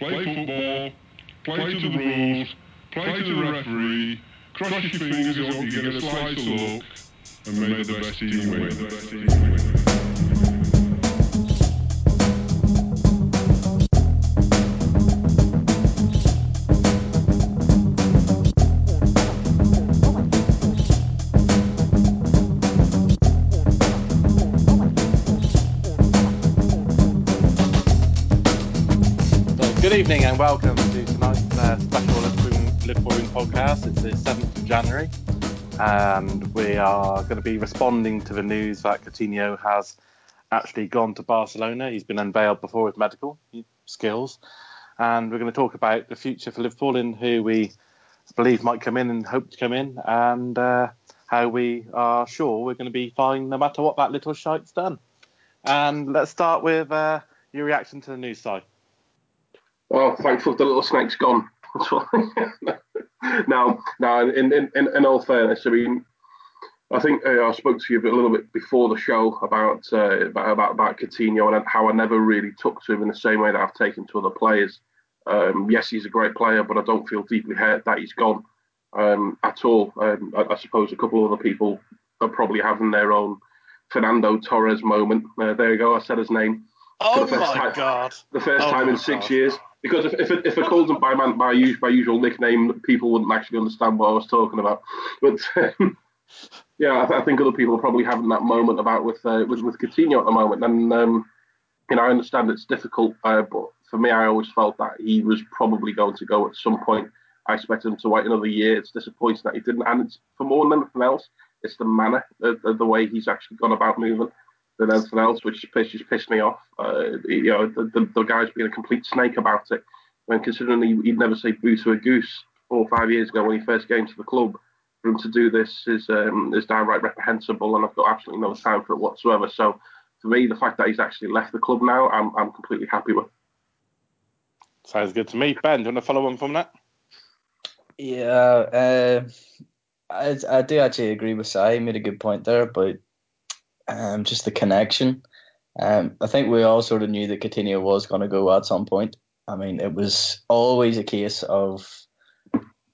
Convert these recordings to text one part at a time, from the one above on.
play football, play to the rules, play to the referee, cross your fingers up, you get a slice of luck, and may the best team win. Evening and welcome to tonight's uh, special Liverpool, podcast. It's the 7th of January and we are going to be responding to the news that Coutinho has actually gone to Barcelona. He's been unveiled before with medical skills. And we're going to talk about the future for Liverpool and who we believe might come in and hope to come in and uh, how we are sure we're going to be fine no matter what that little shite's done. And let's start with uh, your reaction to the news side. Oh, thankful the little snake's gone. Now, now, in, in, in, all fairness, I mean, I think uh, I spoke to you a, bit, a little bit before the show about, uh, about about about Coutinho and how I never really took to him in the same way that I've taken to other players. Um, yes, he's a great player, but I don't feel deeply hurt that he's gone um, at all. Um, I, I suppose a couple of other people are probably having their own Fernando Torres moment. Uh, there you go, I said his name. Oh my time- god! the first Oh time in six God. years. Because if if, if I called him by my my, my usual nickname, people wouldn't actually understand what I was talking about. But um, yeah, I, th- I think other people are probably having that moment about with uh, with with Coutinho at the moment, and um, you know I understand it's difficult, uh, but for me, I always felt that he was probably going to go at some point. I expected him to wait another year. It's disappointing that he didn't, and it's for more than anything else, it's the manner, the, the, the way he's actually gone about moving than anything else, which just just pissed me off. Uh, you know, the, the, the guy's been a complete snake about it. When considering he, he'd never say boo to a goose four or five years ago when he first came to the club, for him to do this is um, is downright reprehensible, and I've got absolutely no time for it whatsoever. So, for me, the fact that he's actually left the club now, I'm I'm completely happy with. Sounds good to me. Ben, do you want to follow on from that? Yeah, uh, I, I do actually agree with Si. He made a good point there about um, just the connection. Um, I think we all sort of knew that Coutinho was going to go at some point. I mean, it was always a case of,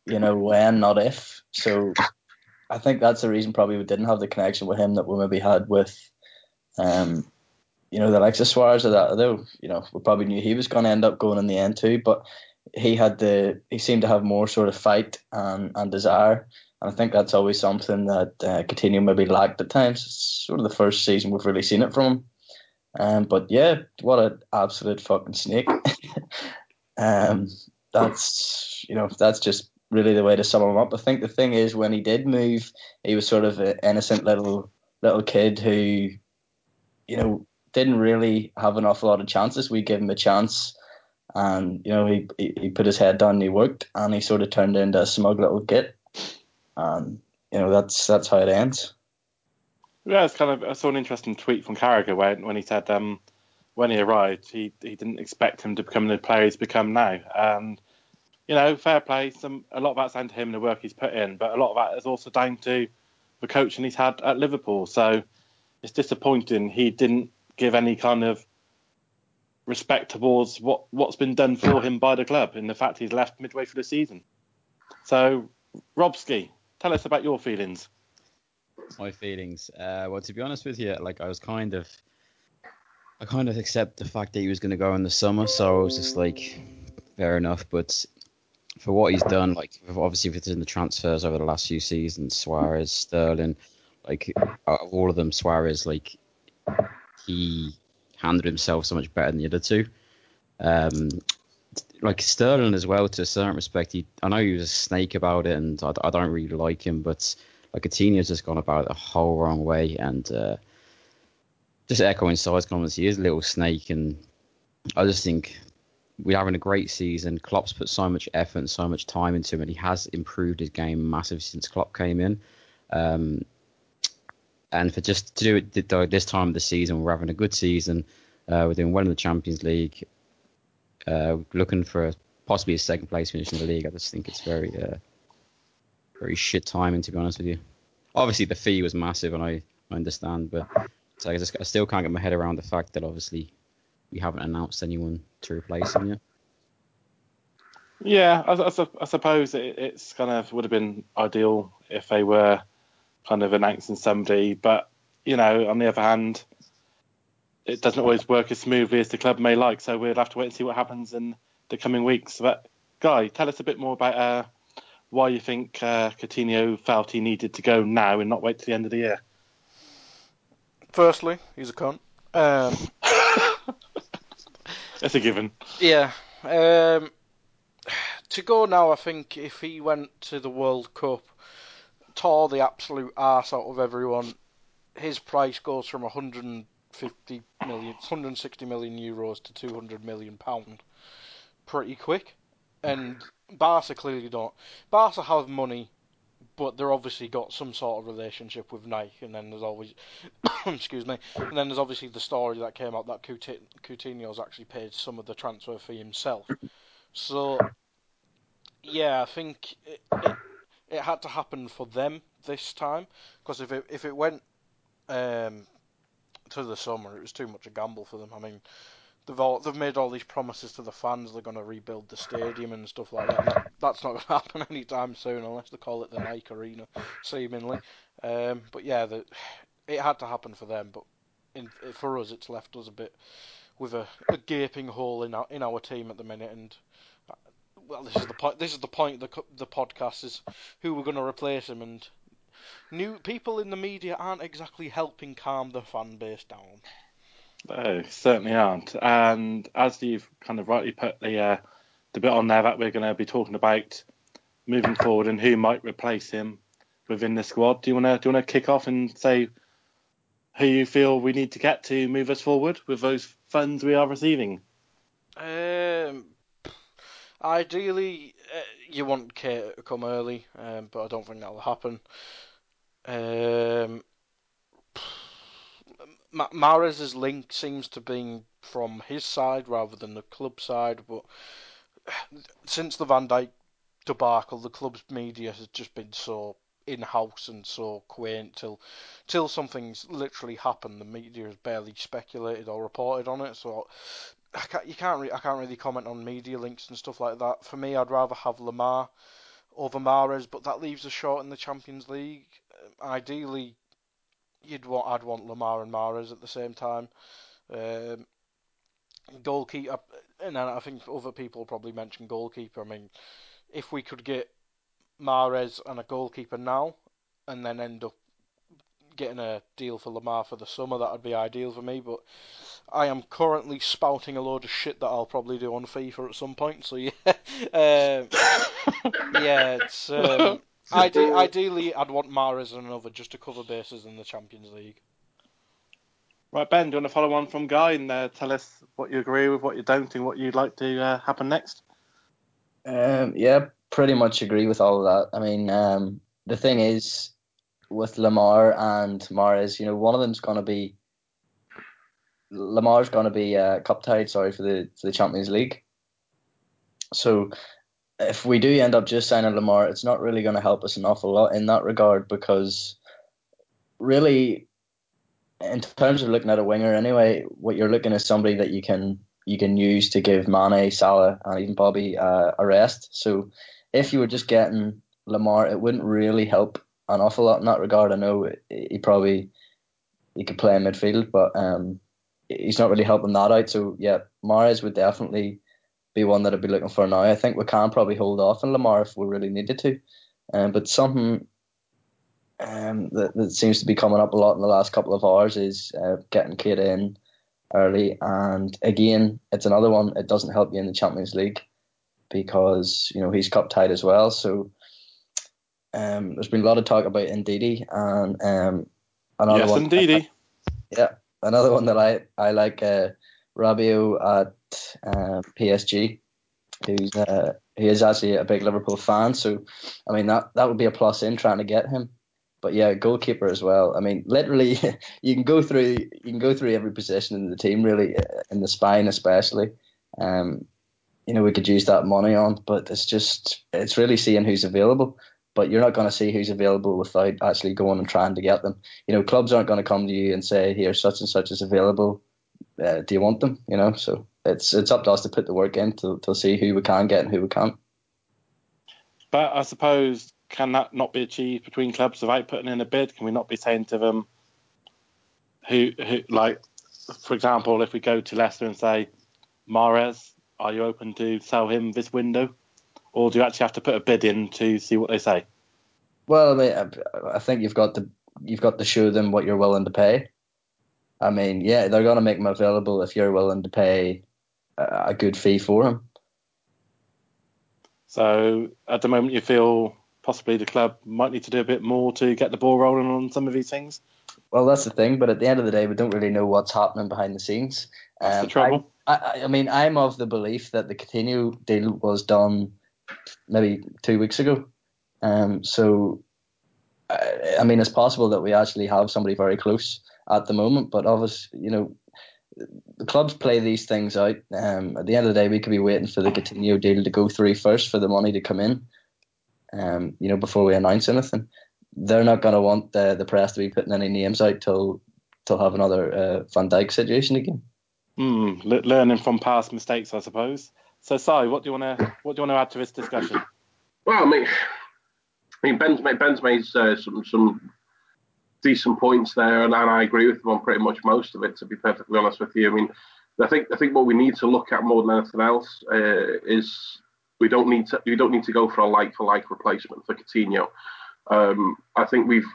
you know, when, not if. So I think that's the reason probably we didn't have the connection with him that we maybe had with, um, you know, the likes of Suarez or that. Although, you know, we probably knew he was going to end up going in the end too. But he had the he seemed to have more sort of fight and, and desire. And I think that's always something that uh, Coutinho maybe lacked at times. It's sort of the first season we've really seen it from him. Um, but yeah, what an absolute fucking snake. um, that's you know that's just really the way to sum him up. I think the thing is when he did move, he was sort of an innocent little little kid who, you know, didn't really have an awful lot of chances. We gave him a chance and you know he, he he put his head down and he worked and he sort of turned into a smug little git and you know that's that's how it ends Yeah, it's kind of. I saw an interesting tweet from Carragher when when he said um, when he arrived, he he didn't expect him to become the player he's become now. And you know, fair play. Some a lot of that's down to him and the work he's put in, but a lot of that is also down to the coaching he's had at Liverpool. So it's disappointing he didn't give any kind of respect towards what what's been done for him by the club in the fact he's left midway through the season. So, Robski, tell us about your feelings. my feelings. Uh, well, to be honest with you, like I was kind of, I kind of accept the fact that he was going to go in the summer, so I was just like, fair enough. But for what he's done, like obviously within the transfers over the last few seasons, Suarez, Sterling, like of all of them, Suarez, like he handled himself so much better than the other two. Um, like Sterling as well, to a certain respect, he I know he was a snake about it, and I, I don't really like him, but like Coutinho's just gone about it the whole wrong way, and uh, just echoing Side's comments, he is a little snake, and I just think we're having a great season. Klopp's put so much effort and so much time into him, and he has improved his game massively since Klopp came in. Um, and for just to do it this time of the season, we're having a good season. Uh, we're doing well in the Champions League. Uh, looking for possibly a second place finish in the league. I just think it's very, uh, very shit timing to be honest with you. Obviously, the fee was massive, and I, I understand, but so I, just, I still can't get my head around the fact that obviously we haven't announced anyone to replace him yet. Yeah, I, I, I suppose it, it's kind of would have been ideal if they were kind of announcing somebody, but you know, on the other hand, it doesn't always work as smoothly as the club may like. So we'll have to wait and see what happens in the coming weeks. But Guy, tell us a bit more about uh, why you think uh, Coutinho felt he needed to go now and not wait till the end of the year. Firstly, he's a cunt. Um, That's a given. Yeah. Um, to go now, I think if he went to the World Cup, tore the absolute arse out of everyone, his price goes from 150 million, 160 million euros to 200 million pound pretty quick. And Barca clearly don't. Barca have money, but they're obviously got some sort of relationship with Nike. And then there's always, excuse me, and then there's obviously the story that came out that Coutinho's actually paid some of the transfer fee himself. So, yeah, I think it, it, it had to happen for them this time because if it if it went um, to the summer, it was too much a gamble for them. I mean, they've all they've made all these promises to the fans. They're going to rebuild the stadium and stuff like that. that that's not going to happen anytime soon unless they call it the Nike Arena, seemingly. Um, but yeah, the, it had to happen for them. But in, for us, it's left us a bit with a, a gaping hole in our in our team at the minute. And uh, well, this is the point. This is the point. The the podcast is who we're going to replace him and. New people in the media aren't exactly helping calm the fan base down. No, certainly aren't. And as you've kind of rightly put the uh, the bit on there that we're going to be talking about moving forward and who might replace him within the squad, do you want to do you want to kick off and say who you feel we need to get to move us forward with those funds we are receiving? Um, ideally, uh, you want Keita to come early, um, but I don't think that'll happen. Um, Mahrez's link seems to be from his side rather than the club side, but since the Van Dijk debacle, the club's media has just been so in-house and so quaint till till something's literally happened. The media has barely speculated or reported on it, so I can't, you can't re- I can't really comment on media links and stuff like that. For me, I'd rather have Lemar over Mahrez, but that leaves us short in the Champions League. Ideally, you'd want I'd want Lemar and Mahrez at the same time. Um, goalkeeper, and I think other people probably mention goalkeeper. I mean, if we could get Mahrez and a goalkeeper now, and then end up getting a deal for Lemar for the summer, that would be ideal for me. But I am currently spouting a load of shit that I'll probably do on FIFA at some point. So yeah, um, yeah, it's. Um, Ide- ideally, I'd want Mahrez and another just to cover bases in the Champions League. Right, Ben, do you want to follow on from Guy and uh, tell us what you agree with, what you don't, and what you'd like to uh, happen next? Um, yeah, pretty much agree with all of that. I mean, um, the thing is, with Lemar and Mahrez, you know, one of them's going to be Lemar's going to be uh, cup tied, sorry, for the for the Champions League. So if we do end up just signing Lemar, it's not really going to help us an awful lot in that regard because really, in terms of looking at a winger anyway, what you're looking at is somebody that you can you can use to give Mane, Salah, and even Bobby uh, a rest. So if you were just getting Lemar, it wouldn't really help an awful lot in that regard. I know he probably he could play in midfield, but um, he's not really helping that out. So yeah, Mahrez would definitely be one that I'd be looking for now. I think we can probably hold off on Lemar if we really needed to. Um, but something um, that, that seems to be coming up a lot in the last couple of hours is uh, getting Keita in early. And again, it's another one. It doesn't help you in the Champions League because you know he's cup tied as well. So um, there's been a lot of talk about Ndidi and um, another yes, one. Ndidi. Yeah, another one that I I like. Uh, Rabiot at uh, PSG, who's uh, he is actually a big Liverpool fan. So, I mean that that would be a plus in trying to get him. But yeah, goalkeeper as well. I mean, literally, you can go through you can go through every position in the team, really, uh, in the spine especially. Um, you know, we could use that money on, but it's just it's really seeing who's available. But you're not going to see who's available without actually going and trying to get them. You know, clubs aren't going to come to you and say, "Here, such and such is available uh, do you want them? You know, so it's it's up to us to put the work in to to see who we can get and who we can't. But I suppose can that not be achieved between clubs without putting in a bid? Can we not be saying to them, who, who like, for example, if we go to Leicester and say, Mahrez, are you open to sell him this window, or do you actually have to put a bid in to see what they say? Well, I mean, I think you've got to you've got to show them what you're willing to pay. I mean, yeah, they're going to make him available if you're willing to pay a, good fee for him. So at the moment, you feel possibly the club might need to do a bit more to get the ball rolling on some of these things. Well, that's the thing, but at the end of the day, we don't really know what's happening behind the scenes. That's um, the trouble. I, I, I, mean, I'm of the belief that the Coutinho deal was done maybe two weeks ago. Um, so, I, I mean, it's possible that we actually have somebody very close at the moment, but obviously, you know, the clubs play these things out. Um, at the end of the day, we could be waiting for the Coutinho deal to go through first for the money to come in. Um, you know, before we announce anything, they're not going to want the the press to be putting any names out till till have another uh, Van Dijk situation again. Mm, learning from past mistakes, I suppose. So, Si, what do you want to what do you want to add to this discussion? Well, I mean, I mean Ben's made, Ben's made uh, some some decent points there, and, and I agree with him on pretty much most of it. To be perfectly honest with you, I mean, I think I think what we need to look at more than anything else uh, is we don't need to we don't need to go for a like for like replacement for Coutinho. Um, I think we've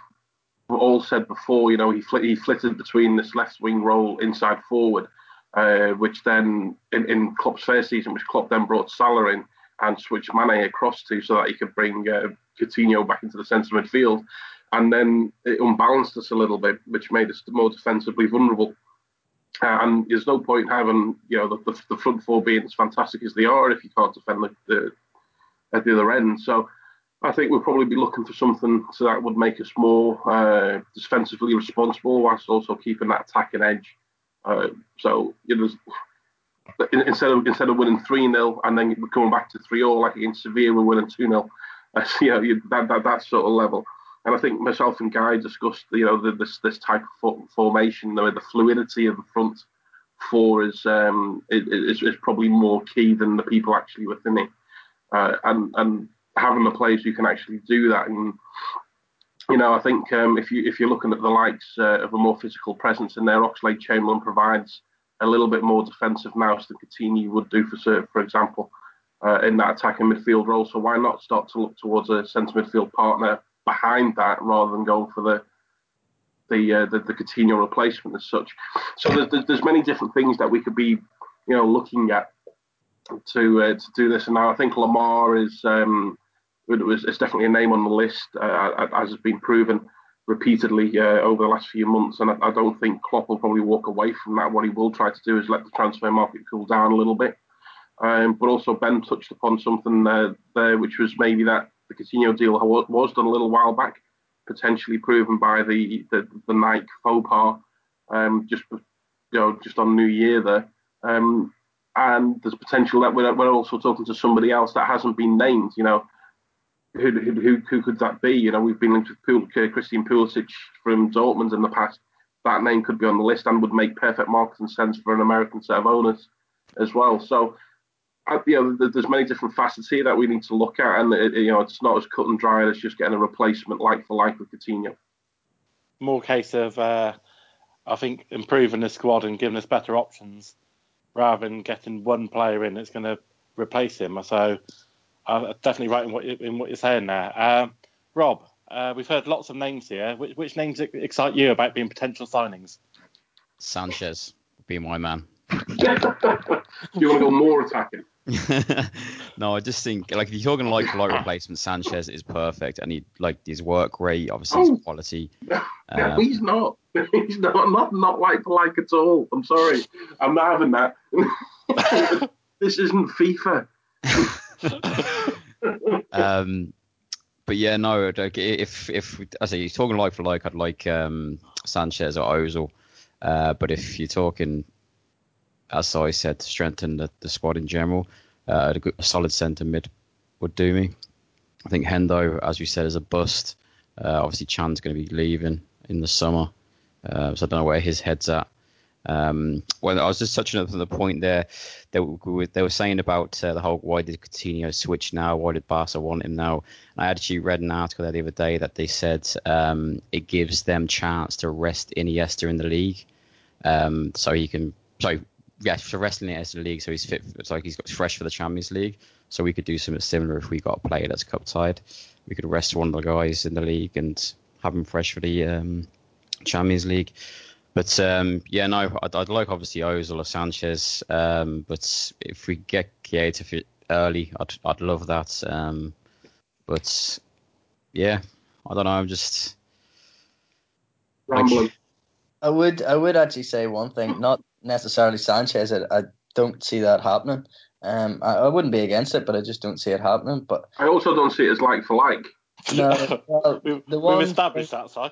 all said before, you know, he he flitted between this left wing role inside forward uh, which then in, in Klopp's first season, which Klopp then brought Salah in and switched Mane across to so that he could bring uh, Coutinho back into the centre midfield. And then it unbalanced us a little bit, which made us more defensively vulnerable. Uh, and there's no point having you know the, the, the, front four being as fantastic as they are if you can't defend the, the at the other end. So I think we'll probably be looking for something so that would make us more uh, defensively responsible whilst also keeping that attacking edge. Uh, so you know, instead of instead of winning three 0 and then coming back to three 0 like against Sevilla, we're winning two 0 uh, you know, that, that that sort of level. And I think myself and Guy discussed, you know, the, this this type of formation, the, the fluidity of the front four is, um, is is probably more key than the people actually within it. Uh, and and having the players who can actually do that and you know, I think um, if you if you're looking at the likes uh, of a more physical presence in there, Oxlade Chamberlain provides a little bit more defensive nous than Coutinho would do for for example, uh, in that attacking midfield role. So why not start to look towards a centre midfield partner behind that rather than going for the the uh, the, the Coutinho replacement as such. So there's, there's many different things that we could be, you know, looking at to uh, to do this. And now I think Lemar is um, it was, it's definitely a name on the list, uh, as has been proven repeatedly uh, over the last few months. And I, I, don't think Klopp will probably walk away from that. What he will try to do is let the transfer market cool down a little bit. Um, but also, Ben touched upon something uh, there, which was maybe that the Coutinho deal was done a little while back, potentially proven by the the, the Nike faux pas um, just you know just on New Year there. Um, and there's potential that we're, we're also talking to somebody else that hasn't been named. You know, who, who, who could that be? You know, we've been linked with Pul- uh, Christian Pulisic from Dortmund in the past. That name could be on the list and would make perfect marketing sense for an American set of owners as well. So, you know, there's many different facets here that we need to look at, and it, you know, it's not as cut and dry as just getting a replacement like for like with Coutinho. More case of, uh, I think, improving the squad and giving us better options rather than getting one player in that's going to replace him. So I'm definitely right in what, you, in what you're saying there. Um, Rob, uh, we've heard lots of names here. Which, which, names excite you about being potential signings? Sanchez be my man. Do you want to go more attacking? no, I just think like if you're talking like for like replacement, Sanchez is perfect, and he like his work rate, obviously his oh. quality. Um, he's not. He's not not not like for like at all. I'm sorry, I'm not having that. this isn't FIFA. um, but yeah, no. Like if if I say you're talking like for like, I'd like um, Sanchez or Ozil. Uh, but if you're talking, as I said, to strengthen the, the squad in general, uh, a, solid centre mid would do me. I think Hendo, as you said, is a bust. Uh, obviously, Can's going to be leaving in the summer, uh, so I don't know where his head's at. Um, well, I was just touching up on the point there. They were, they were saying about uh, the whole why did Coutinho switch now? Why did Barca want him now? And I actually read an article there the other day that they said um, it gives them chance to rest Iniesta in the league, um, so he can. Sorry, yeah, for wrestling Iniesta in the league, so he's fit. It's like he's got fresh for the Champions League. So we could do something similar if we got a player that's cup tied. We could rest one of the guys in the league and have him fresh for the um, Champions League. But um, yeah, no, I'd, I'd, like obviously Ozil or Sanchez. Um, but if we get Keita early, I'd I'd love that. Um, but yeah, I don't know. I'm just rambling. I would I would actually say one thing, not necessarily Sanchez. I, I don't see that happening. Um, I, I, wouldn't be against it, but I just don't see it happening. But I also don't see it as like for like. No, well, we've, we've established that, side.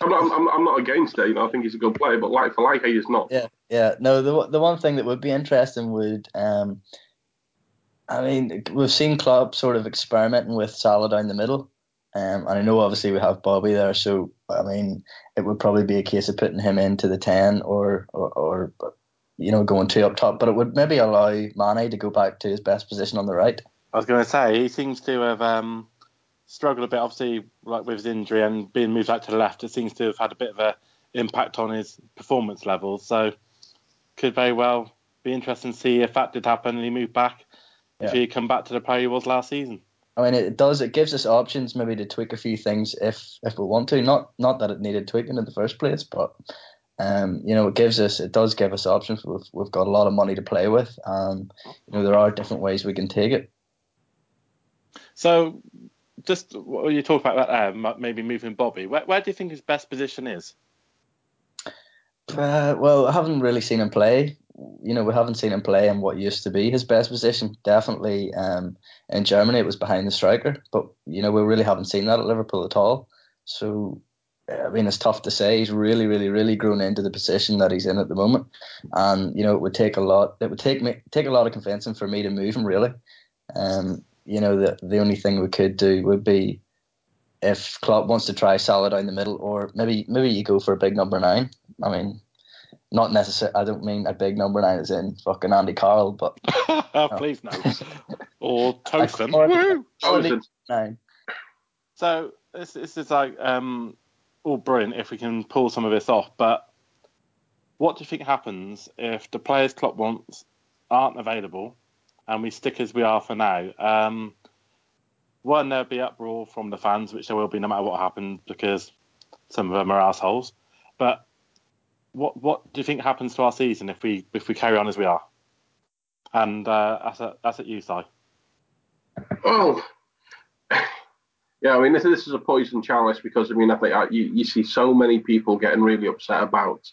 I'm not, I'm, I'm, not against it. You know, I think he's a good player, but like for like, he is not. Yeah, yeah. No, the the one thing that would be interesting would, um, I mean, we've seen Klopp sort of experimenting with Salah down the middle, um, and I know obviously we have Bobby there, so I mean, it would probably be a case of putting him into the ten or or, or you know going two up top, but it would maybe allow Mane to go back to his best position on the right. I was going to say he seems to have. Um struggled a bit, obviously, like with his injury and being moved out to the left. It seems to have had a bit of a impact on his performance levels. So could very well be interesting to see if that did happen and he moved back. Yeah. If he come back to the player he was last season. I mean, it does. It gives us options, maybe to tweak a few things if if we want to. Not not that it needed tweaking in the first place, but um, you know, it gives us. It does give us options. We've we've got a lot of money to play with. Um, you know, there are different ways we can take it. So just what you talk about that there, maybe moving Bobby. Where, where do you think his best position is? Uh, well, I haven't really seen him play. You know, we haven't seen him play in what used to be his best position. Definitely um, in Germany, it was behind the striker, but you know, we really haven't seen that at Liverpool at all. So, I mean, it's tough to say. He's really, really, really grown into the position that he's in at the moment, and you know, it would take a lot. It would take me take a lot of convincing for me to move him, really. Um, you know, the the only thing we could do would be if Klopp wants to try Salah down the middle, or maybe maybe you go for a big number nine. I mean, not necessarily. I don't mean a big number nine as in fucking Andy Carroll, but oh, please no, or Tosin. Woo, Tosin. Nine. So this this is like um, all brilliant if we can pull some of this off, but what do you think happens if the players Klopp wants aren't available and we stick as we are for now. Um, one, there'll be uproar from the fans, which there will be no matter what happens, because some of them are assholes. But what what do you think happens to our season if we if we carry on as we are? And uh, that's at that's at you, Si. Oh, yeah. I mean, this, this is a poison chalice because I mean, I think uh, you you see so many people getting really upset about,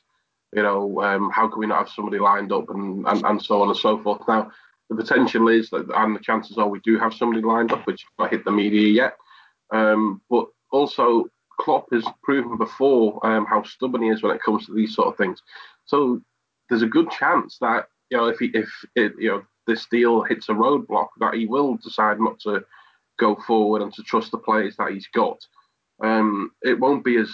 you know, um, how can we not have somebody lined up and, and and so on and so forth. Now, the potential is that, and the chances are we do have somebody lined up, which not hit the media yet. Um, but also, Klopp has proven before um, how stubborn he is when it comes to these sort of things. So there's a good chance that you know if he, if it, you know this deal hits a roadblock, that he will decide not to go forward and to trust the players that he's got. Um, it won't be as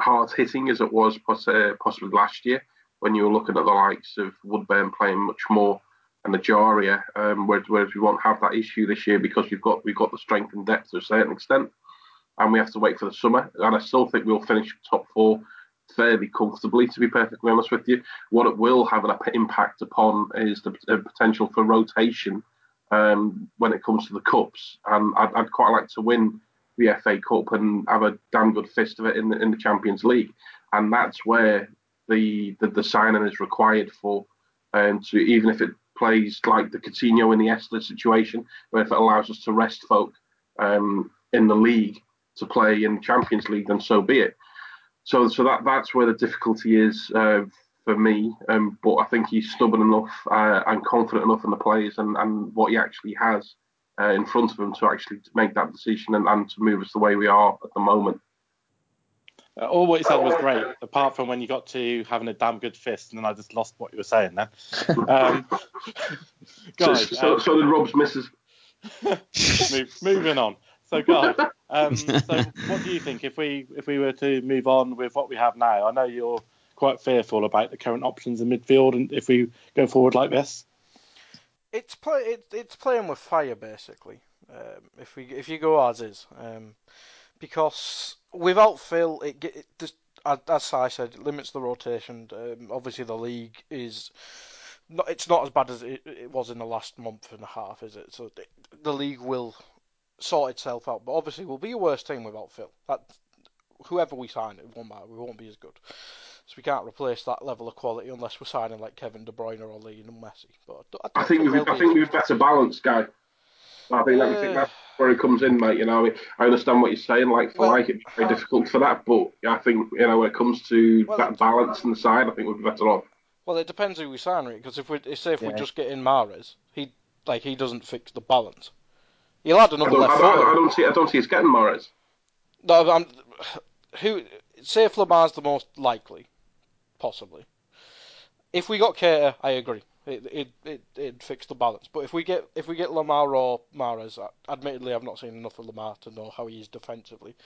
hard hitting as it was possibly last year when you were looking at the likes of Woodburn playing much more and Ejaria, um, whereas, whereas we won't have that issue this year because we've got we've got the strength and depth to a certain extent, and we have to wait for the summer. And I still think we'll finish top four fairly comfortably, to be perfectly honest with you. What it will have an impact upon is the potential for rotation um, when it comes to the cups, and I'd, I'd, quite like to win the FA Cup and have a damn good fist of it in the, in the Champions League, and that's where the the, the signing is required for. Um, to even if it plays like the Coutinho Iniesta situation, where if it allows us to rest folk um, in the league to play in the Champions League, then so be it. So, so that that's where the difficulty is uh, for me. Um, but I think he's stubborn enough uh, and confident enough in the players and, and what he actually has uh, in front of him to actually make that decision and, and to move us the way we are at the moment. Uh, all what you said was great, apart from when you got to having a damn good fist, and then I just lost what you were saying then. Um, guys, so, so, um, so, did Rob's missus. move, moving on. So, guys, um, so what do you think if we if we were to move on with what we have now? I know you're quite fearful about the current options in midfield, and if we go forward like this. It's play it, it's playing with fire basically. Um, if we if you go as is, um, because without Phil, it, it just as I said, it limits the rotation. Um, obviously, the league is not, it's not as bad as it, it, was in the last month and a half, is it? So the, the league will sort itself out. But obviously, we'll be a worse team without Phil. That whoever we sign, it won't matter. We won't be as good. So we can't replace that level of quality unless we're signing like Kevin De Bruyne or Lionel Messi. But I, I think, we've, I think we've better balance, guy. I think, uh, I think that's where it comes in, mate. You know, I understand what you're saying. Like for well, like, it's very difficult for that, but I think you know when it comes to well, that balance in the side, I think we'd be better off. Well, it depends who we sign, right? because if we say if yeah. we just get in Mahrez, he like he doesn't fix the balance. He'll add another left foot. I, I, don't see. I don't see us getting Mahrez. No, I'm, who say if Lemar's the most likely, possibly. If we got Keita, I agree. It it it it fix the balance. But if we get if we get Lemar or Mahrez, admittedly I've not seen enough of Lemar to know how he is defensively,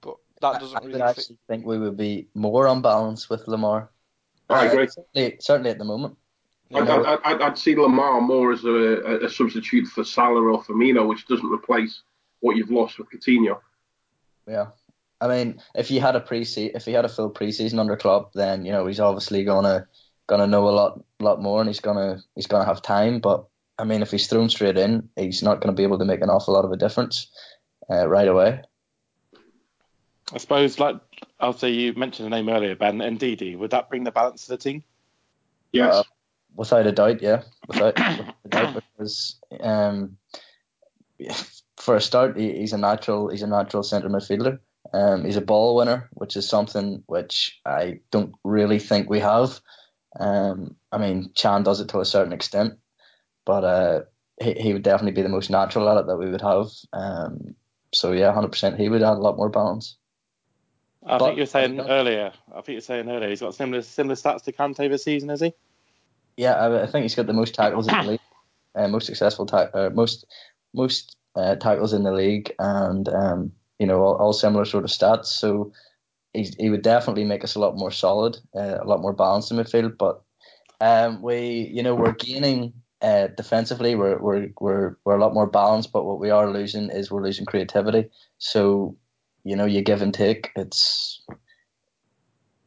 but that doesn't I, really. I actually think we would be more unbalanced with Lemar. I agree. certainly, certainly at the moment. I'd, I'd, I'd, I'd, see Lemar more as a, a, substitute for Salah or Firmino, which doesn't replace what you've lost with Coutinho. Yeah, I mean, if he had a pre if he had a full preseason under Klopp, then you know he's obviously gonna gonna know a lot lot more, and he's gonna he's gonna have time. But I mean, if he's thrown straight in, he's not gonna be able to make an awful lot of a difference uh, right away. I suppose, like I'll say, you mentioned the name earlier, Ben Ndidi. Would that bring the balance to the team? Yes. Uh, without a doubt, yeah, without, without a doubt, because um, for a start, he, he's a natural he's a natural centre midfielder. Um, he's a ball winner, which is something which I don't really think we have. Um, I mean, Can does it to a certain extent, but uh, he, he would definitely be the most natural at it that we would have. Um, so yeah, hundred percent, he would add a lot more balance. I but, think you were saying earlier. I think you were saying earlier he's got similar similar stats to Kante this season, has he? Yeah, I, I think he's got the most tackles in the league, uh, most successful ta- uh, most most uh, tackles in the league, and um, you know all, all, similar sort of stats. So he he would definitely make us a lot more solid, uh, a lot more balanced in midfield. But um, we you know we're gaining uh, defensively, we're, we're we're we're a lot more balanced. But what we are losing is we're losing creativity. So you know you give and take. It's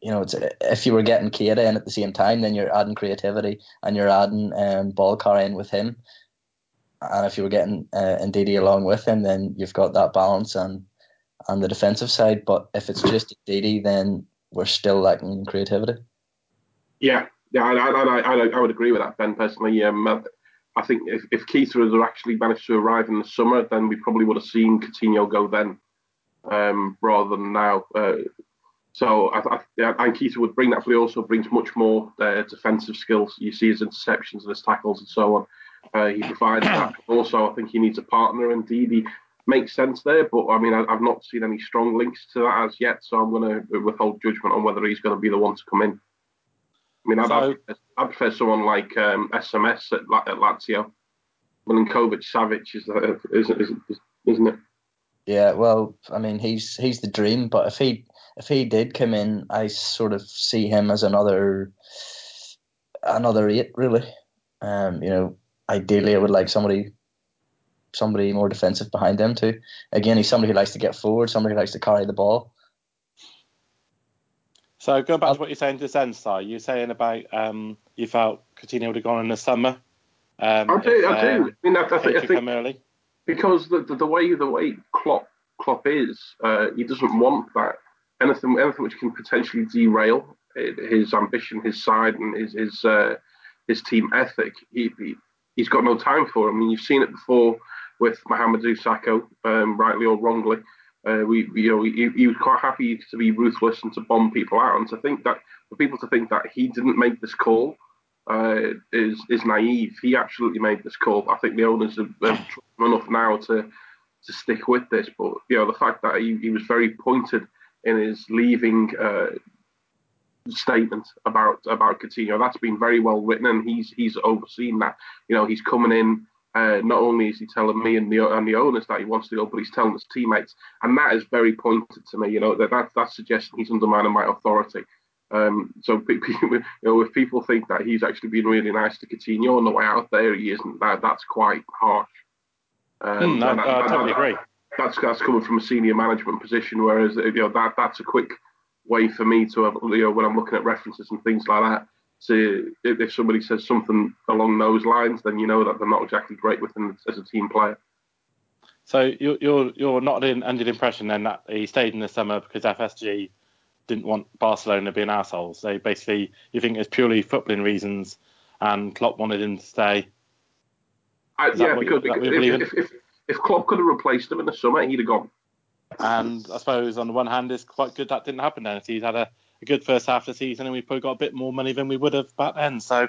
you know, it's if you were getting Keita in at the same time, then you're adding creativity and you're adding um, ball carrying with him. And if you were getting uh, Ndidi along with him, then you've got that balance and on the defensive side. But if it's just Ndidi, then we're still lacking in creativity. Yeah, yeah, I, I, I, I would agree with that, Ben. Personally, um, I think if, if Keita had actually managed to arrive in the summer, then we probably would have seen Coutinho go then, um, rather than now. Uh, so I, I, and Keita would bring that, but he also brings much more uh, defensive skills. You see his interceptions and his tackles and so on. Uh, he provides that. Also, I think he needs a partner, and Ndidi makes sense there. But I mean, I, have not seen any strong links to that as yet, so I'm going to withhold judgment on whether he's going to be the one to come in. I mean, I'd, so, I'd, prefer, someone like um, SMS at, at Lazio. Milinkovic Savic is, uh, isn't, isn't, isn't it? Yeah, well, I mean, he's he's the dream, but if he if he did come in, I sort of see him as another another eight really. Um, you know, ideally I would like somebody somebody more defensive behind him too. Again, he's somebody who likes to get forward, somebody who likes to carry the ball. So going back to what you're saying to this end, Si, you're saying about um, you felt Coutinho would have gone in the summer. Um, I do, if, I do. Um, I mean, I, I, think, I think early. because the, the, the way the way Klopp Klopp is, uh, he doesn't want that anything anything which can potentially derail his ambition, his side, and his his uh, his team ethic. He, he has got no time for. It. I mean, you've seen it before with Mamadou Sakho, um, rightly or wrongly. Uh, we, you know, he, he, was quite happy to be ruthless and to bomb people out, and to think that for people to think that he didn't make this call uh, is is naive. He absolutely made this call. I think the owners have, have enough now to to stick with this, but you know, the fact that he, he was very pointed in his leaving uh, statement about about Coutinho. That's been very well written, and he's he's overseen that. You know, he's coming in. Uh, not only is he telling me and the and the owners that he wants to go, but he's telling his teammates, and that is very pointed to me. You know that that that's suggesting he's undermining my authority. Um, so you know, if people think that he's actually been really nice to Coutinho on the way out there, he isn't. That that's quite harsh. Um, mm, I, I totally agree. That's that's coming from a senior management position, whereas you know that that's a quick way for me to have, you know when I'm looking at references and things like that. So if somebody says something along those lines, then you know that they're not exactly great within as a team player. So you're you're, you're not under the impression then that he stayed in the summer because FSG didn't want Barcelona being assholes. They basically you think it's purely footballing reasons, and Klopp wanted him to stay. Yeah, because if, if, if, if Klopp could have replaced him in the summer, he'd have gone. And I suppose on the one hand, it's quite good that didn't happen then. If he's had a, a good first half of the season, and we probably got a bit more money than we would have back then. So.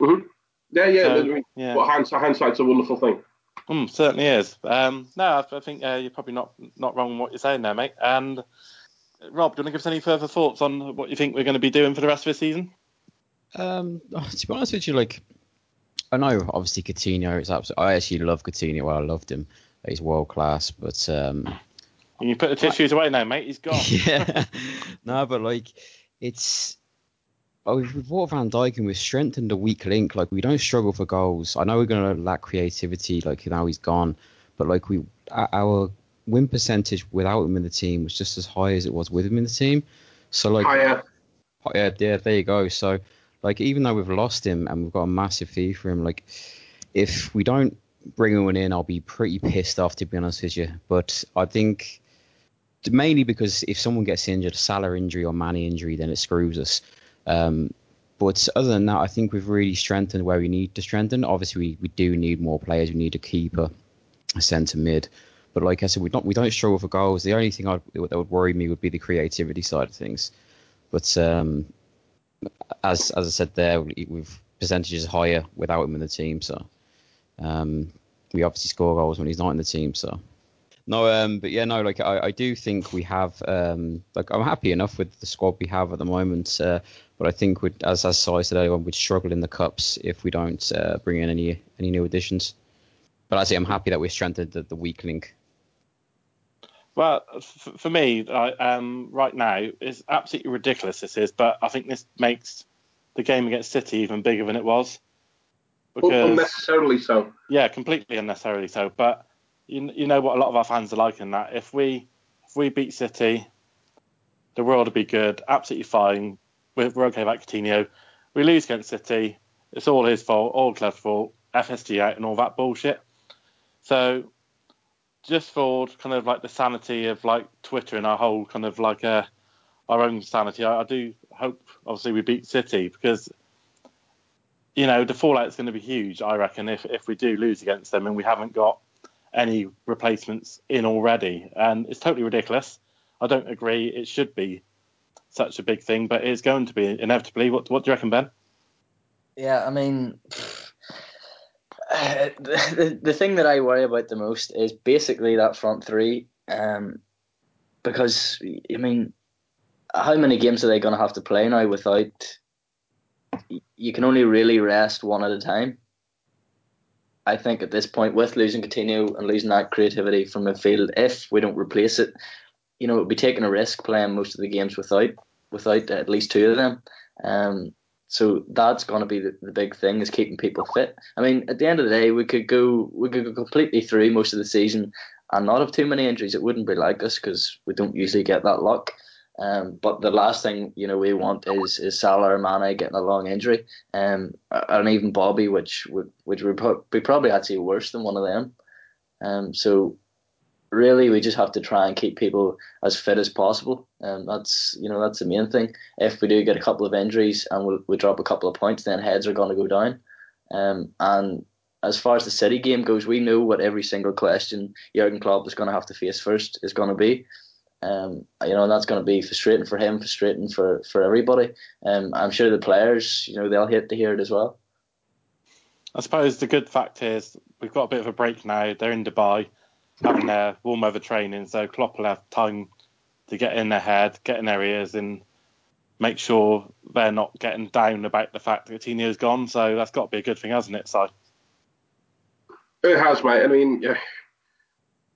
Mm-hmm. Yeah, yeah. So, I mean, yeah. Well, hindsight's a wonderful thing. Mm, certainly is. Um, no, I, I think uh, you're probably not not wrong in what you're saying there, mate. And Rob, do you want to give us any further thoughts on what you think we're going to be doing for the rest of the season? Um, to be honest with you, like I know obviously Coutinho is absolutely. I actually love Coutinho. Well, I loved him. He's world class, but um, Can you put the tissues away now, mate. He's gone. yeah. no, but like it's oh, we've bought Van Dijk and we've strengthened the weak link. Like we don't struggle for goals. I know we're gonna lack creativity. Like now he's gone, but like we our win percentage without him in the team was just as high as it was with him in the team. So like higher. Yeah, yeah, there you go. So like even though we've lost him and we've got a massive fee for him, like if we don't bring him in, I'll be pretty pissed off to be honest with you. But I think mainly because if someone gets injured, a Salah injury or Mane injury, then it screws us. Um, but other than that, I think we've really strengthened where we need to strengthen. Obviously, we, we do need more players. We need a keeper, a centre mid. But like I said, we don't we don't struggle for goals. The only thing I'd, that would worry me would be the creativity side of things. But um, as as I said there, we've percentages higher without him in the team. So um, we obviously score goals when he's not in the team. So no, um, but yeah, no, like I, I do think we have, um, like I'm happy enough with the squad we have at the moment, uh, but I think we as as I said earlier, we'd struggle in the cups if we don't uh, bring in any any new additions. But I say I'm happy that we strengthened the, the weak link. Well, f- for me, I, um, right now, it's absolutely ridiculous. This is, but I think this makes the game against City even bigger than it was. Because, unnecessarily so. Yeah, completely unnecessarily so. But you, you know what a lot of our fans are like in that. If we if we beat City, the world will be good, absolutely fine. We're, we're okay about Coutinho. We lose against City, it's all his fault, all club's fault, FSG out, and all that bullshit. So just for kind of like the sanity of like Twitter and our whole kind of like uh, our own sanity, I, I do hope obviously we beat City because you know the fallout's going to be huge. I reckon if if we do lose against them and we haven't got any replacements in already, and it's totally ridiculous. I don't agree. It should be such a big thing, but it's going to be inevitably. What what do you reckon, Ben? Yeah, I mean. The, the thing that I worry about the most is basically that front three, um, because I mean, how many games are they going to have to play now without? You can only really rest one at a time. I think at this point, with losing Coutinho and losing that creativity from midfield, if we don't replace it, you know, it would be taking a risk playing most of the games without without at least two of them. Um, so that's going to be the, the big thing is keeping people fit. I mean, at the end of the day, we could go we could go completely through most of the season and not have too many injuries. It wouldn't be like us because we don't usually get that luck. Um, but the last thing you know we want is is Salah or Mane getting a long injury, um, and even Bobby, which would which would be probably actually worse than one of them. Um, so really we just have to try and keep people as fit as possible and that's you know that's the main thing if we do get a couple of injuries and we, we drop a couple of points then heads are going to go down um, and as far as the city game goes we know what every single question Jurgen Klopp is going to have to face first is going to be um, you know, that's going to be frustrating for him, frustrating for, for everybody. Um, I'm sure the players, you know, they'll hate to hear it as well. I suppose the good fact is we've got a bit of a break now. They're in Dubai having their warm weather training, so Klopp will have time to get in their head, get in their ears, and make sure they're not getting down about the fact that Coutinho's gone. So that's got to be a good thing, hasn't it, Si? It has, mate. I mean, yeah,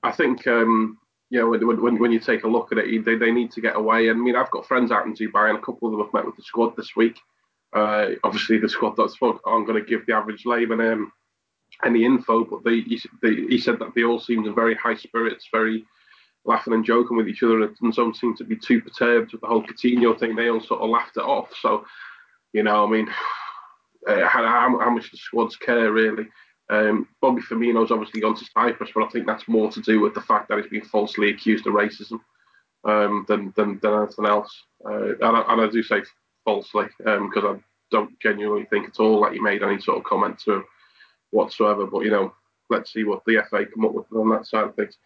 I think um, know, when, when, when you take a look at it, they, they need to get away. And I mean, I've got friends out in Dubai, and a couple of them have met with the squad this week. Uh, obviously, the squad that's aren't going to give the average layman um, any info, but they, he, they, he said that they all seemed in very high spirits, very laughing and joking with each other, and some seemed to be too perturbed with the whole Coutinho thing. They all sort of laughed it off. So, you know, I mean, uh, how, how much the squads care really. Um, Bobby Firmino's obviously gone to Cyprus, but I think that's more to do with the fact that he's been falsely accused of racism um, than, than, than anything else. Uh, and, I, and, I, do say falsely because um, I don't genuinely think at all that he made any sort of comment to him whatsoever. But you know, let's see what the FA come up with on that side of things.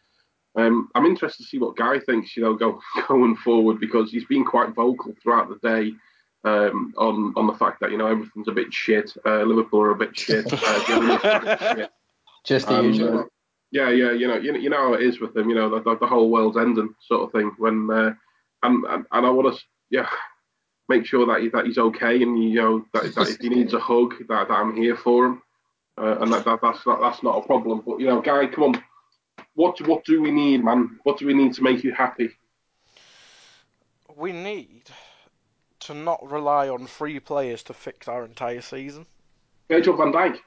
Um, I'm interested to see what Guy thinks, you know, go, going forward because he's been quite vocal throughout the day um, on on the fact that you know everything's a bit shit. Uh, Liverpool are a bit shit. Uh, Just the um, usual. Uh, yeah, yeah, you know, you, you know how it is with them. You know, the, the whole world's ending sort of thing. When uh, and, and and I want to, yeah, make sure that he, that he's okay, and you know that, that if he needs a hug, that, that I'm here for him, uh, and that, that that's not that's not a problem. But you know, guy, come on, what what do we need, man? What do we need to make you happy? We need to not rely on free players to fix our entire season. Virgil van Dijk.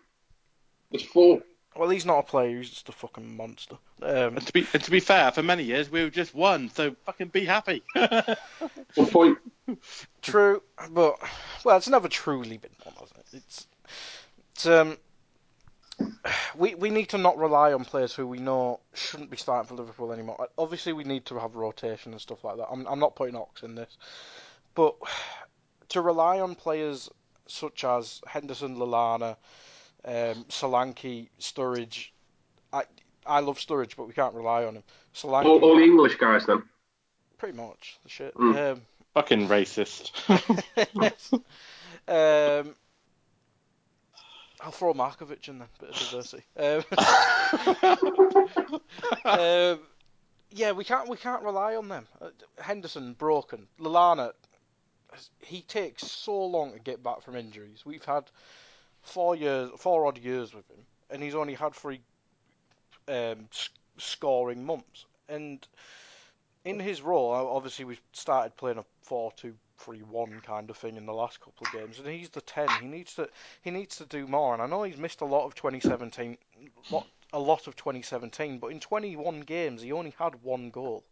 There's four. Well, he's not a player. He's just a fucking monster. Um, and to be and to be fair, for many years we were just one, so fucking be happy. Good point. True, but well, it's never truly been one, has it? It's, it's um, we we need to not rely on players who we know shouldn't be starting for Liverpool anymore. Obviously, we need to have rotation and stuff like that. I'm I'm not putting Ox in this, but to rely on players such as Henderson, Lallana, um, Solanke, Sturridge, I I love Sturridge, but we can't rely on him. Solanke, all, all the English guys then. Pretty much the shit. Mm. Um, Fucking racist. um, I'll throw Markovic in then, bit of diversity. Um, um, yeah, we can't we can't rely on them. Uh, Henderson broken, Lallana he takes so long to get back from injuries. We've had four years, four odd years with him, and he's only had three um, scoring months. And in his role, obviously we started playing a four-two-three-one kind of thing in the last couple of games, and he's the ten. He needs to he needs to do more. And I know he's missed a lot of 2017, a lot of 2017, but in 21 games he only had one goal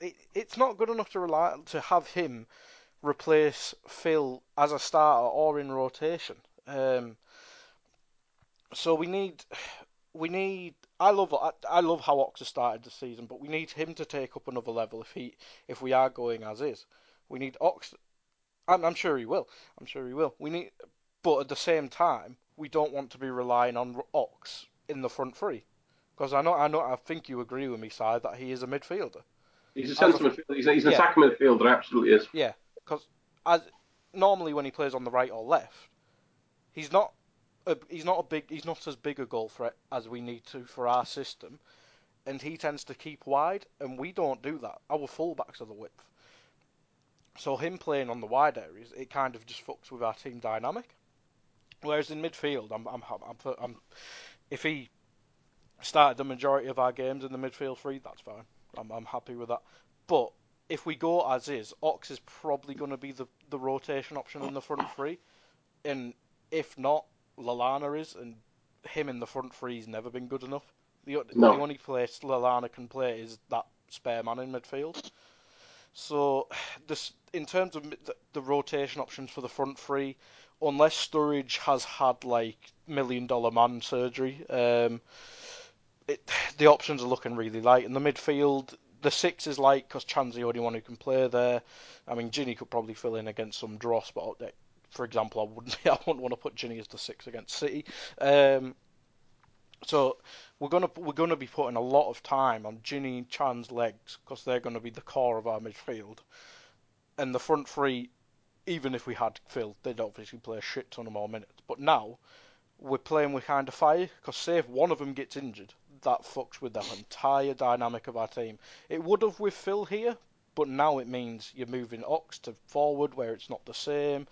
it, it's not good enough to rely to have him replace Phil as a starter or in rotation. Um, so we need we need. I love I, I love how Ox has started the season, but we need him to take up another level if he if we are going as is. We need Ox. I'm, I'm sure he will. I'm sure he will. We need, but at the same time, we don't want to be relying on Ox in the front three, because I know I know I think you agree with me, Si, that he is a midfielder. He's a centre midfielder. He's, he's an yeah. attacking midfielder. Absolutely is. Yeah, because as normally when he plays on the right or left, he's not. A, he's not a big. He's not as big a goal threat as we need to for our system, and he tends to keep wide, and we don't do that. Our fullbacks are the width. So him playing on the wide areas, it kind of just fucks with our team dynamic. Whereas in midfield, I'm, I'm, I'm, I'm if he started the majority of our games in the midfield three, that's fine. I'm, I'm happy with that. But if we go as is, Ox is probably going to be the, the rotation option in the front three. And if not, Lallana is, and him in the front three has never been good enough. The, no. the only place Lallana can play is that spare man in midfield. So, this in terms of the, the, rotation options for the front three, unless Sturridge has had like million dollar man surgery, um, it, the options are looking really light. In the midfield, the six is light because Can's the only one who can play there. I mean, Gini could probably fill in against some dross, but for example, I wouldn't I wouldn't want to put Gini as the six against City. Um, so we're gonna we're gonna be putting a lot of time on Gini and Can's legs because they're gonna be the core of our midfield, and the front three. Even if we had Phil, they'd obviously play a shit ton of more minutes. But now we're playing with kind of fire because say if one of them gets injured, that fucks with the entire dynamic of our team. It would have with Phil here, but now it means you're moving Ox to forward where it's not the same.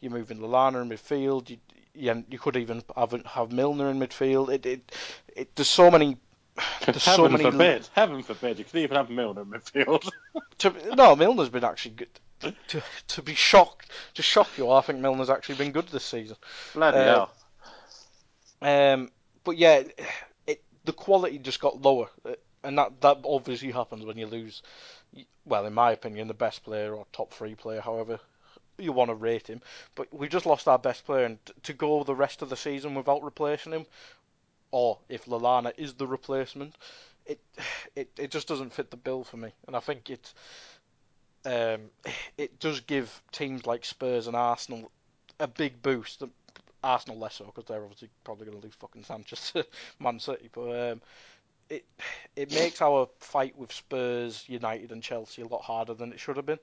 You're moving Lallana in midfield. You, you, you could even have have Milner in midfield. It, it, it there's so many there's so heaven many. forbid, heaven forbid, you could even have Milner in midfield. To, no, Milner's been actually good. To, to be shocked, to shock you, I think Milner's actually been good this season. Bloody Uh, hell. Um, but yeah, it, the quality just got lower, uh, and that that obviously happens when you lose. Well, in my opinion, the best player or top three player, however you want to rate him. But we just lost our best player, and to go the rest of the season without replacing him, or if Lallana is the replacement, it it it just doesn't fit the bill for me. And I think it um it does give teams like Spurs and Arsenal a big boost. Arsenal less so because they're obviously probably going to lose fucking Sanchez to Man City. But um, it it makes our fight with Spurs, United, and Chelsea a lot harder than it should have been.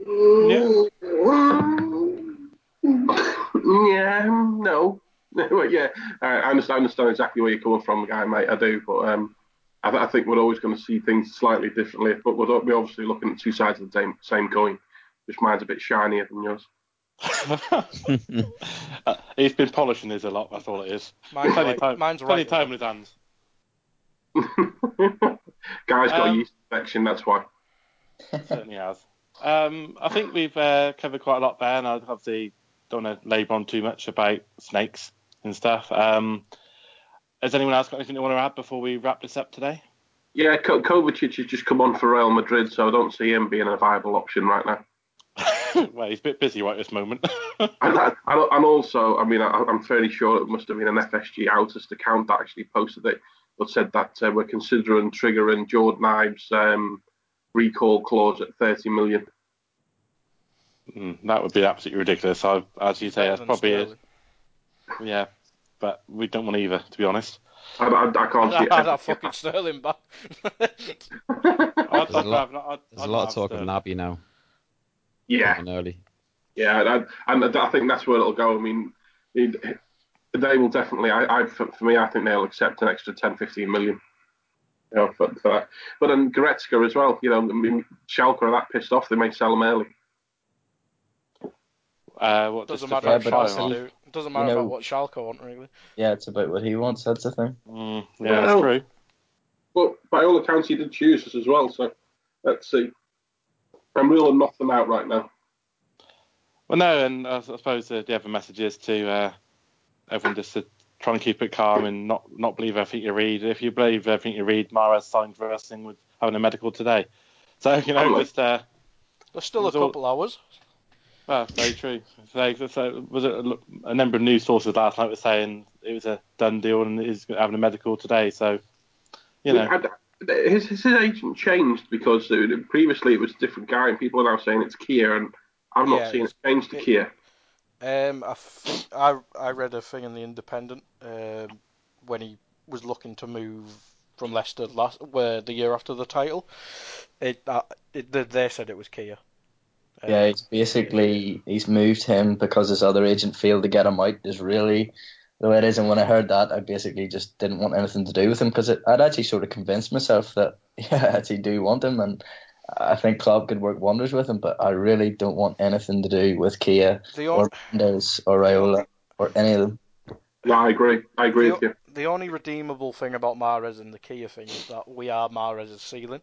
Yeah, yeah, no. well, yeah, I I understand, understand exactly where you're coming from, guy, mate. I do, but um, I, th- I think we're always going to see things slightly differently. But we're, we're obviously looking at two sides of the same same coin. Just mine's a bit shinier than yours. Uh, He's been polishing his a lot, that's all it is. Mine's plenty right. time, Mine's plenty right. time with his hands. Guy's got a Um, yeast infection, that's why. Certainly has. Um, I think we've uh, covered quite a lot there, and I obviously don't want to labour on too much about snakes and stuff. Um, has anyone else got anything they want to add before we wrap this up today? Yeah, Ko- Kovacic has just come on for Real Madrid, so I don't see him being a viable option right now. well, he's a bit busy right at this moment. And, and, and also, I mean, I, I'm fairly sure it must have been an FSG Outest account that actually posted it, but said that uh, we're considering triggering Jordon Ibe's um, recall clause at 30 million. Mm, that would be absolutely ridiculous. I, as you say, that's probably it. Yeah, but we don't want either, to be honest. I, I, I can't see I'd it. have that fucking Sterling back. There's a I'd lot- I'd- There's I'd a lot of talk of Sterling. Naby now. yeah, coming early. yeah, and, and I think that's where it'll go. I mean, they will definitely. I, I for, for me, I think they'll accept an extra 10, 15 million. You know, for, for that. But then Goretzka as well. You know, I mean, Schalke are that pissed off they may sell him early. Uh, what, Doesn't matter to Yeah, what Schalke on? do. Doesn't matter you know- about what Schalke want really. Yeah, it's about what he wants. That's the thing. Mm, yeah, that's Well- true. But by all accounts, he did choose us as well. So let's see. I'm ruling nothing out right now. Well, no, and I suppose uh, the other message is to uh, everyone just to try and keep it calm and not not believe everything you read. If you believe everything you read, Mahrez signed for us and with having a medical today. So you know, Oh, just uh, There's still a It's all- couple hours. well, very true. So, so was it a, a number of news sources last night were saying it was a done deal and he's having a medical today. So you know, I- his, his agent changed because uh, previously it was a different guy, and people are now saying it's Kia, and I've not Yeah, seen it it's- change to it- Kia. Um, I, think, I I read a thing in the Independent um, when he was looking to move from Leicester last where the year after the title. It, uh, it they- said it was Kia. Um, Yeah, he's basically he's moved him because his other agent failed to get him out. Is really the way it is. And when I heard that, I basically just didn't want anything to do with him because I'd actually sort of convinced myself that yeah, I actually do want him, and I think Klopp could work wonders with him. But I really don't want anything to do with Kia the or on, Mendes or Raiola or any of them. No, I agree. I agree the, with you. the only redeemable thing about Mahrez and the Kia thing is that we are Mahrez' ceiling.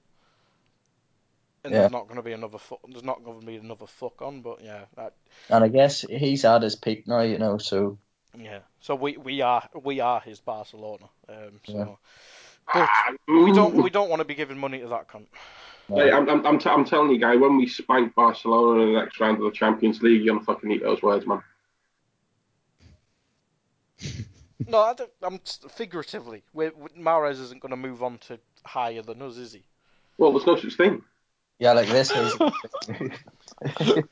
And Yeah. there's not going to be another fuck. There's not going to be another fuck on, but yeah, that, And I guess he's at his peak now, you know. So yeah. So we, we are we are his Barcelona. Um, so Yeah. But we don't we don't want to be giving money to that cunt. Hey, I'm, I'm, I'm, t- I'm telling you, guy, when we spank Barcelona in the next round of the Champions League, you're gonna fucking eat those words, man. No, I don't, I'm figuratively. we we- isn't going to move on to higher than us, is he? Well, there's no such thing. yeah, like this. Is,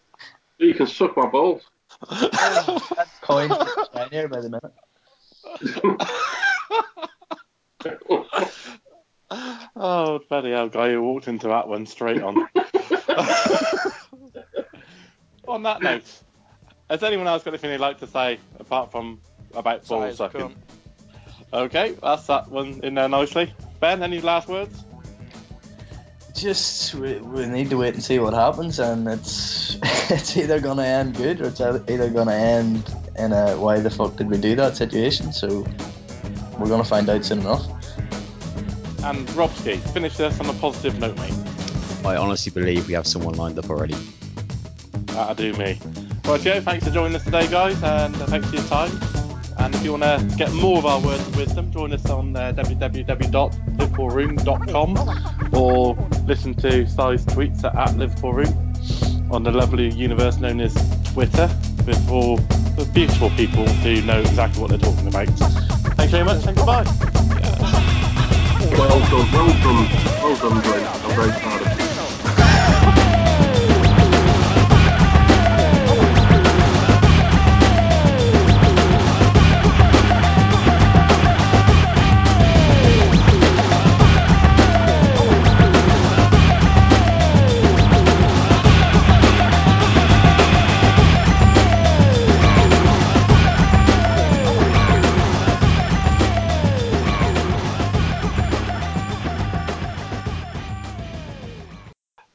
You can suck my balls. That's coin shinier by the minute. Oh bloody hell, guy who walked into that one straight on. on that note, has anyone else got anything they'd like to say apart from about ball Size sucking? Okay, that's that one in there nicely. Ben, any last words? Just we, we need to wait and see what happens, and it's it's either gonna end good or it's either gonna end in a why the fuck did we do that situation. So we're gonna find out soon enough. And Robski, finish this on a positive note, mate. I honestly believe we have someone lined up already. That'll do me. Right, Joe, thanks for joining us today, guys, and thanks for your time. And if you want to get more of our words of wisdom, join us on uh, www.liverpoolroom.com or listen to Si's tweets at, at Liverpool Room on the lovely universe known as Twitter with all the beautiful people who know exactly what they're talking about. Thanks very much and goodbye. Done, well done, Glenn. I'm very proud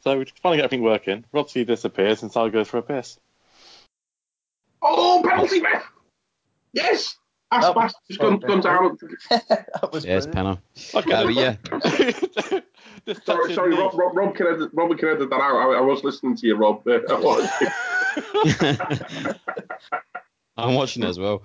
So we're just trying get everything working. Robsy disappears and Si goes for a piss. Oh, penalty, ref! Yes! That Aspas was has gone, gone down. that was Yes, brilliant. Okay. Uh, yeah, Sorry, sorry, Rob, Rob, Rob, can edit, Rob can edit that out. I, I was listening to you, Rob. I was. I'm watching it as well.